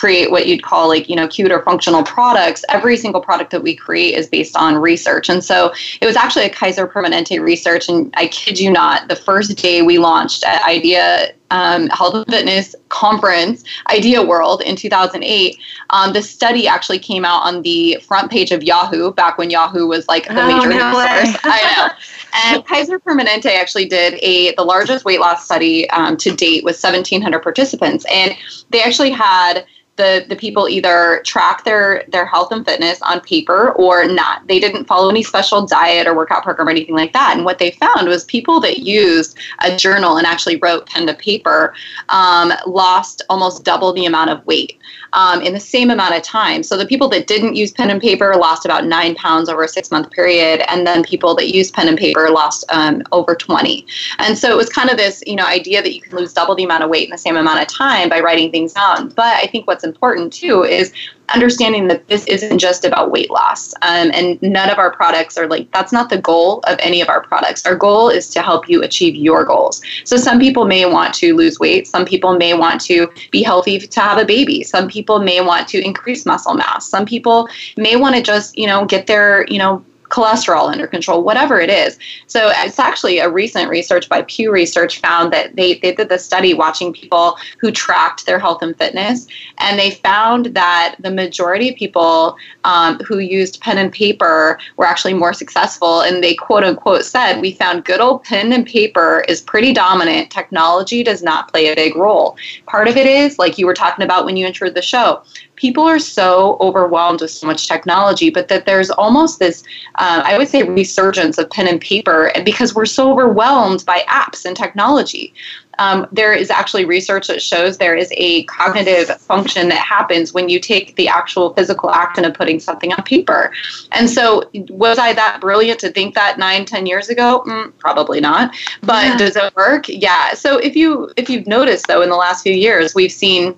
create what you'd call like you know cute or functional products every single product that we create is based on research. And so it was actually a kaiser permanente research and i kid you not the first day we launched at idea um, health and fitness conference idea world in 2008 um, the study actually came out on the front page of yahoo back when yahoo was like the oh, major no source i know. And kaiser permanente actually did a the largest weight loss study um, to date with 1700 participants. And they actually had the the people either track their their health and fitness on paper or not. They didn't follow any special diet or workout program or anything like that. And what they found was people that used a journal and actually wrote pen to paper um, lost almost double the amount of weight um, in the same amount of time. So the people that didn't use pen and paper lost about nine pounds over a six month period, and then people that used pen and paper lost um, over 20. And so it was kind of this, you know, idea that you can lose double the amount of weight in the same amount of time by writing things down. But I think what's important too is understanding that this isn't just about weight loss. Um, and none of our products are like, that's not the goal of any of our products. Our goal is to help you achieve your goals. So some people may want to lose weight. Some people may want to be healthy to have a baby. Some people may want to increase muscle mass. Some people may want to just, you know, get their, you know, cholesterol under control, whatever it is. So it's actually a recent research by Pew Research found that they, they did the study watching people who tracked their health and fitness, and they found that the majority of people um, who used pen and paper were actually more successful. And they quote unquote said, We found good old pen and paper is pretty dominant. Technology does not play a big role. Part of it is, like you were talking about when you entered the show, people are so overwhelmed with so much technology, but that there's almost this, uh, I would say, resurgence of pen and paper because we're so overwhelmed by apps and technology. Um, there is actually research that shows there is a cognitive function that happens when you take the actual physical action of putting something on paper. And so, was I that brilliant to think that nine, ten years ago? Mm, probably not. But yeah. does it work? Yeah. So if you if you've noticed though, in the last few years, we've seen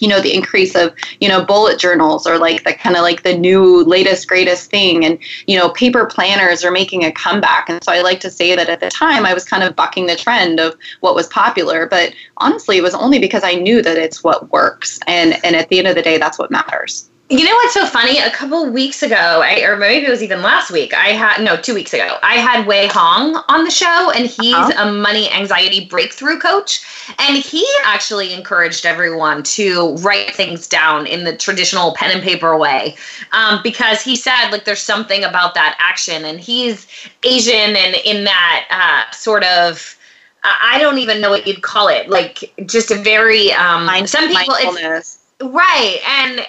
you know the increase of you know bullet journals or like the kind of like the new latest greatest thing. And you know paper planners are making a comeback. And so i like to say that at the time i was kind of bucking the trend of what was popular. But honestly it was only because i knew that it's what works. And and at the end of the day that's what matters you know what's so funny? A couple weeks ago, I, or maybe it was even last week, I had, no, two weeks ago, I had Wei Hong on the show, and he's uh-huh. a money anxiety breakthrough coach. And he actually encouraged everyone to write things down in the traditional pen and paper way um, because he said, like, there's something about that action. And he's Asian and in that uh, sort of, I don't even know what you'd call it, like, just a very, um, Mind- some people, it's, Right. And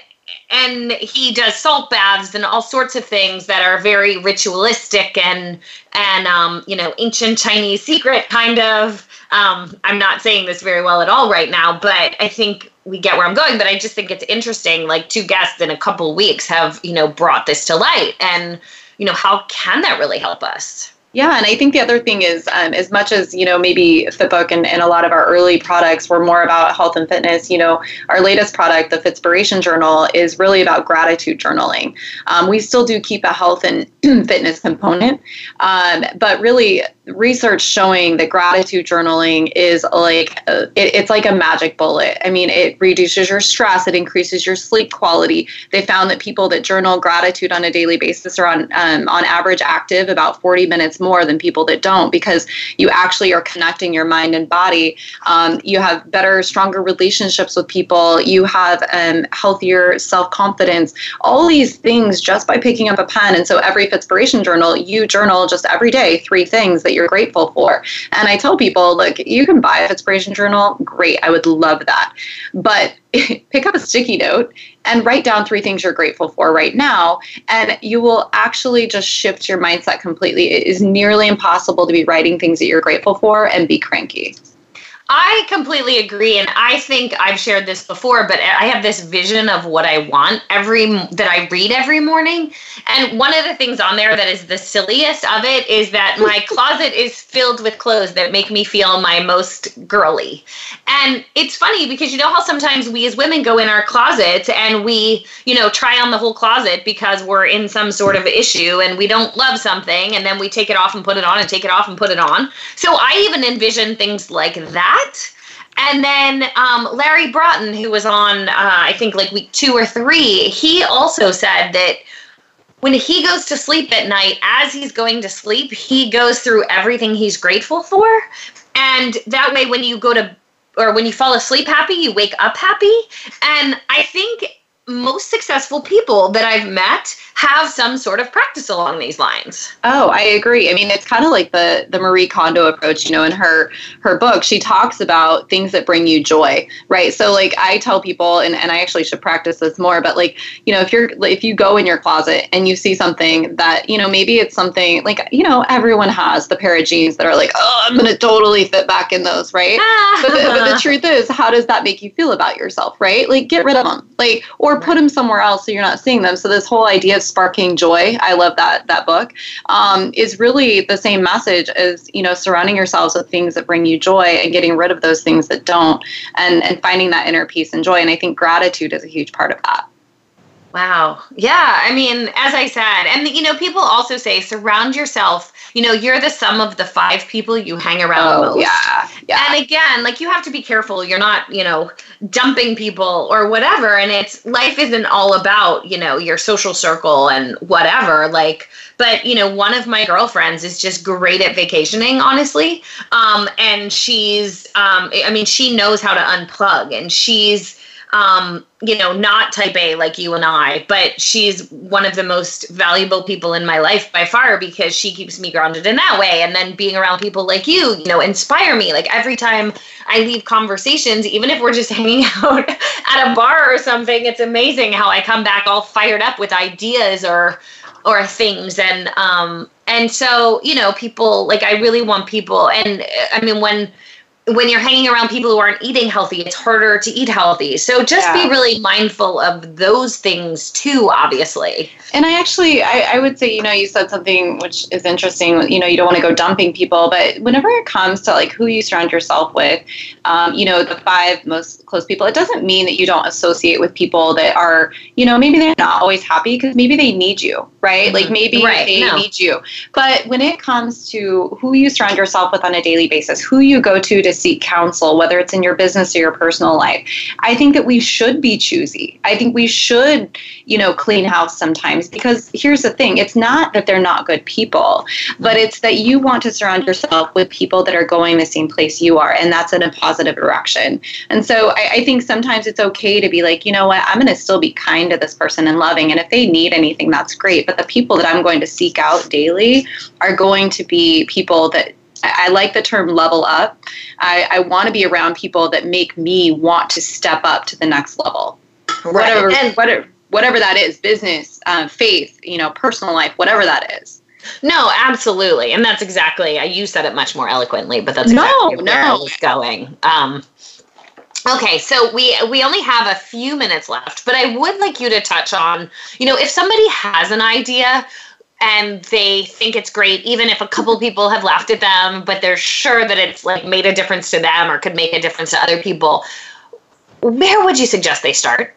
and he does salt baths and all sorts of things that are very ritualistic and and um, you know ancient Chinese secret kind of. Um, I'm not saying this very well at all right now, but I think we get where I'm going. But I just think it's interesting. Like two guests in a couple weeks have you know brought this to light, and you know how can that really help us? Yeah, and I think the other thing is, um, as much as you know, maybe Fitbook and, and a lot of our early products were more about health and fitness. You know, our latest product, the Fitspiration Journal, is really about gratitude journaling. Um, we still do keep a health and fitness component, um, but really, research showing that gratitude journaling is like a, it, it's like a magic bullet. I mean, it reduces your stress, it increases your sleep quality. They found that people that journal gratitude on a daily basis are on um, on average active about 40 minutes more than people that don't because you actually are connecting your mind and body. Um, you have better, stronger relationships with people. You have um, healthier self confidence. All these things just by picking up a pen. And so every Fitspiration journal, you journal just every day three things that you're grateful for. And I tell people, look, you can buy a Fitspiration journal. Great. I would love that. But pick up a sticky note and write down three things you're grateful for right now. And you will actually just shift your mindset completely. It is nearly impossible to be writing things that you're grateful for and be cranky. I completely agree, and I think I've shared this before, but I have this vision of what I want every that I read every morning. And one of the things on there that is the silliest of it is that my closet is filled with clothes that make me feel my most girly. And it's funny because you know how sometimes we as women go in our closet and we, you know, try on the whole closet because we're in some sort of issue and we don't love something, and then we take it off and put it on and take it off and put it on. So I even envision things like that that. And then um, Larry Broughton, who was on, uh, I think, like week two or three, he also said that when he goes to sleep at night, as he's going to sleep, he goes through everything he's grateful for. And that way, when you go to or when you fall asleep happy, you wake up happy. And I think most successful people that I've met have some sort of practice along these lines. Oh, I agree. I mean, it's kind of like the the Marie Kondo approach. You know, in her her book, she talks about things that bring you joy, right? So, like, I tell people, and, and I actually should practice this more. But like, you know, if you're if you go in your closet and you see something that you know maybe it's something like you know everyone has the pair of jeans that are like, oh, I'm gonna totally fit back in those, right? but, the, but the truth is, how does that make you feel about yourself, right? Like, get rid of them, like, or put them somewhere else so you're not seeing them. So this whole idea of sparking joy i love that that book um, is really the same message as you know surrounding yourselves with things that bring you joy and getting rid of those things that don't and and finding that inner peace and joy and i think gratitude is a huge part of that Wow. Yeah. I mean, as I said, and you know, people also say surround yourself. You know, you're the sum of the five people you hang around oh, most. Yeah. Yeah. And again, like you have to be careful. You're not, you know, dumping people or whatever. And it's life isn't all about, you know, your social circle and whatever. Like, but you know, one of my girlfriends is just great at vacationing, honestly. Um, and she's, um, I mean, she knows how to unplug, and she's um, you know, not type A like you and I, but she's one of the most valuable people in my life by far because she keeps me grounded in that way. And then being around people like you, you know, inspire me. Like every time I leave conversations, even if we're just hanging out at a bar or something, it's amazing how I come back all fired up with ideas or or things and um and so you know people like i really want people and i mean when when you're hanging around people who aren't eating healthy, it's harder to eat healthy. So just yeah. be really mindful of those things too, obviously. And I actually, I, I, would say, you know, you said something which is interesting. You know, you don't want to go dumping people, but whenever it comes to like who you surround yourself with, um, you know, the five most close people, it doesn't mean that you don't associate with people that are, you know, maybe they're not always happy because maybe they need you, right? Mm-hmm. Like maybe right. they no. need you. But when it comes to who you surround yourself with on a daily basis, who you go to to seek counsel, whether it's in your business or your personal life. I think that we should be choosy. I think we should, you know, clean house sometimes because here's the thing it's not that they're not good people, but it's that you want to surround yourself with people that are going the same place you are, and that's in a positive direction. And so I, I think sometimes it's okay to be like, you know what, I'm going to still be kind to this person and loving. And if they need anything, that's great. But the people that I'm going to seek out daily are going to be people that I, like the term level up. I, I want to be around people that make me want to step up to the next level. Right. Whatever, and, whatever, whatever that is, business, uh, faith, you know, personal life, whatever that is. No, absolutely, and that's exactly. You said it much more eloquently, but that's exactly no, where no. I was going. Um, okay, so we we only have a few minutes left, but I would like you to touch on, you know, if somebody has an idea and they think it's great even if a couple people have laughed at them but they're sure that it's like made a difference to them or could make a difference to other people where would you suggest they start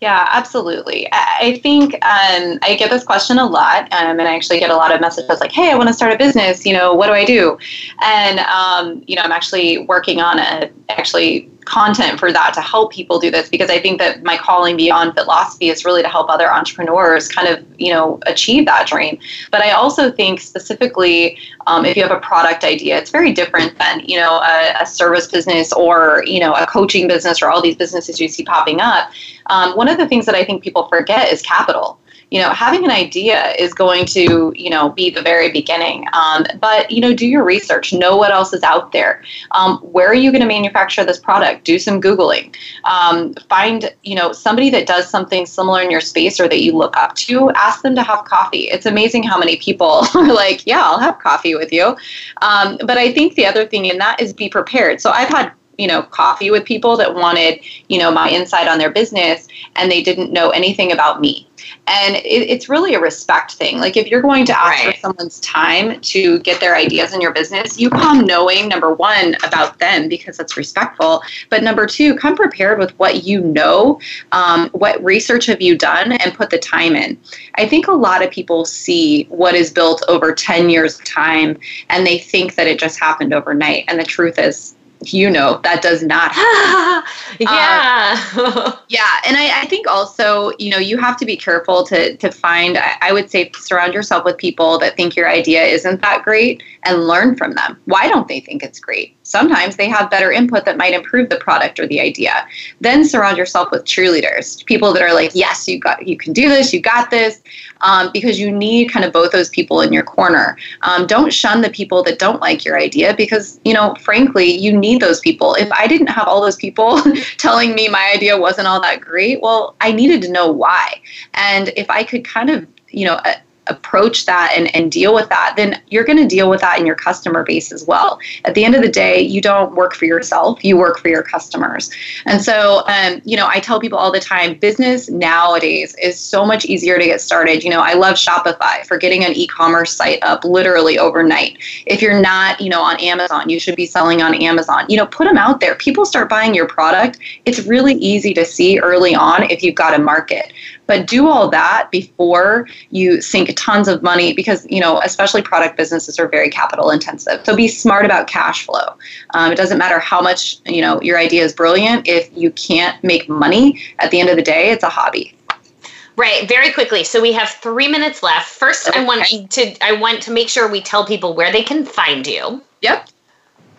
yeah, absolutely. I think um, I get this question a lot, um, and I actually get a lot of messages like, "Hey, I want to start a business. You know, what do I do?" And um, you know, I'm actually working on a actually content for that to help people do this because I think that my calling beyond Fitlosophy is really to help other entrepreneurs kind of you know achieve that dream. But I also think specifically um, if you have a product idea, it's very different than you know a, a, service business or you know a coaching business or all these businesses you see popping up. Um, one of the things that I think people forget is capital you know having an idea is going to you know be the very beginning. Um, but you know do your research know what else is out there. Um, where are you going to manufacture this product? Do some googling. Um, find you know somebody that does something similar in your space or that you look up to. Ask them to have coffee. It's amazing how many people are like yeah i'll have coffee with you. Um, but i think the other thing in that is be prepared. So i've had you know coffee with people that wanted you know my insight on their business and they didn't know anything about me. And it, it's really a respect thing. Like if you're going to ask right. for someone's time to get their ideas in your business you come knowing number one about them because that's respectful. But number two come prepared with what you know um, what research have you done and put the time in. I think a lot of people see what is built over 10 years of time and they think that it just happened overnight. And the truth is you know that does not yeah. Um, yeah and I, I, think also you know you have to be careful to to find I, I, would say surround yourself with people that think your idea isn't that great and learn from them. Why don't they think it's great? Sometimes they have better input that might improve the product or the idea. Then surround yourself with cheerleaders people that are like yes you got you can do this you got this um, because you need kind of both those people in your corner. Um, don't shun the people that don't like your idea because you know frankly you need those people. If i didn't have all those people telling me my idea wasn't all that great well i needed to know why. And if i could kind of you know approach that and, and deal with that, then you're going to deal with that in your customer base as well. At the end of the day, you don't work for yourself, you work for your customers. And so, um, you know, I tell people all the time business nowadays is so much easier to get started. You know, I love Shopify for getting an e commerce site up literally overnight. If you're not, you know, on Amazon, you should be selling on Amazon. You know, put them out there. People start buying your product. It's really easy to see early on if you've got a market. But do all that before you sink tons of money because, you know, especially product businesses are very capital intensive. So be smart about cash flow. Um, it doesn't matter how much, you know, your idea is brilliant. If you can't make money at the end of the day, it's a hobby. Right, very quickly. So we have three minutes left. First, okay. I want to I want to make sure we tell people where they can find you. Yep.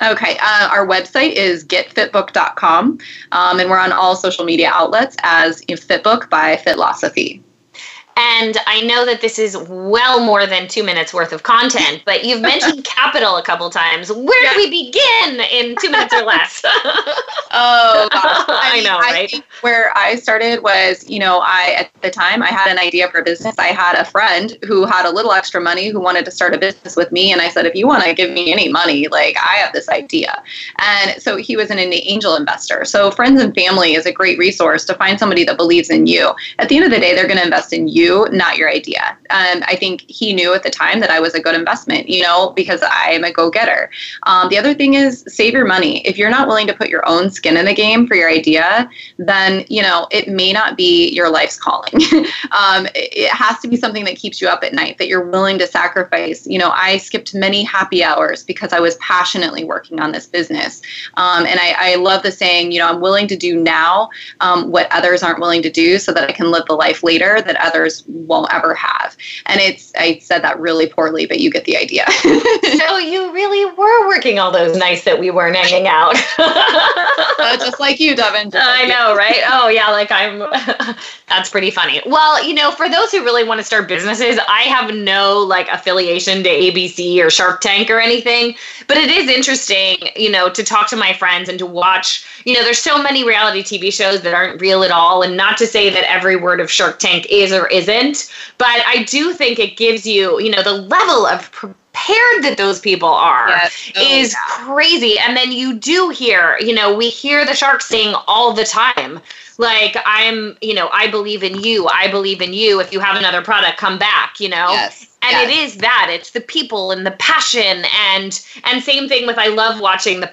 Okay, uh, our website is getfitbook.com, um, and we're on all social media outlets as Fitbook by Fitlosophy. And I know that this is well more than two minutes worth of content, but you've mentioned capital a couple times. Where yeah. do we begin in two minutes or less? oh, gosh. I, mean, I know, right? I where I started was, you know, I at the time I had an idea for a business. I had a friend who had a little extra money who wanted to start a business with me, and I said, if you want to give me any money, like I have this idea. And so he was an angel investor. So friends and family is a great resource to find somebody that believes in you. At the end of the day, they're going to invest in you not your idea. And I think he knew at the time that I was a good investment, you know, because I am a go getter. Um, the other thing is save your money. If you're not willing to put your own skin in the game for your idea, then, you know, it may not be your life's calling. um, it has to be something that keeps you up at night, that you're willing to sacrifice. You know, I skipped many happy hours because I was passionately working on this business. Um, and I, I, love the saying, you know, I'm willing to do now um, what others aren't willing to do so that I can live the life later that others won't ever have. And it's, I said that really poorly, but you get the idea. so you really were working all those nights that we weren't hanging out. uh, just like you, Devin. I know, you. right? Oh, yeah, like I'm, that's pretty funny. Well, you know, for those who really want to start businesses, I have no like affiliation to ABC or Shark Tank or anything, but it is interesting, you know, to talk to my friends and to watch, you know, there's so many reality TV shows that aren't real at all. And not to say that every word of Shark Tank is or isn't, but I do think it gives you, you know, the level of prepared that those people are Yes. Oh, is yeah. crazy. And then you do hear, you know, we hear the sharks saying all the time, like, I'm, you know, I believe in you. I believe in you. If you have another product, come back, you know? Yes. And yes. it is that. It's the people and the passion and and same thing with I love watching the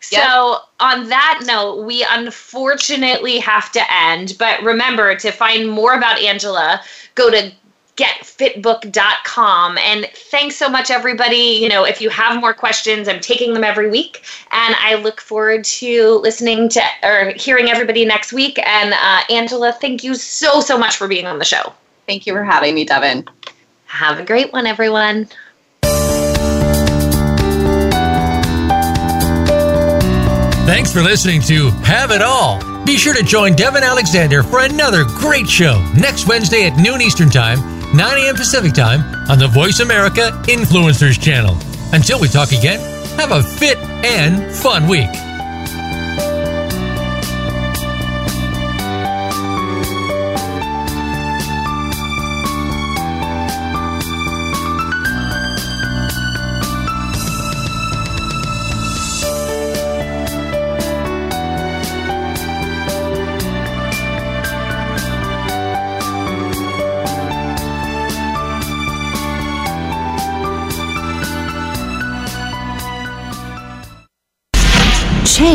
So on that note, we unfortunately have to end. But remember to find more about Angela, go to getfitbook.com and thanks so much everybody. You know if you have more questions i'm taking them every week. And i look forward to listening to or hearing everybody next week. And uh, angela thank you so so much for being on the show. Thank you for having me, Devin. have a great one everyone Thanks for listening to Have It All. Be sure to join Devin Alexander for another great show next Wednesday at noon Eastern Time, 9 a.m. Pacific Time on the Voice America Influencers channel. Until we talk again, have a fit and fun week.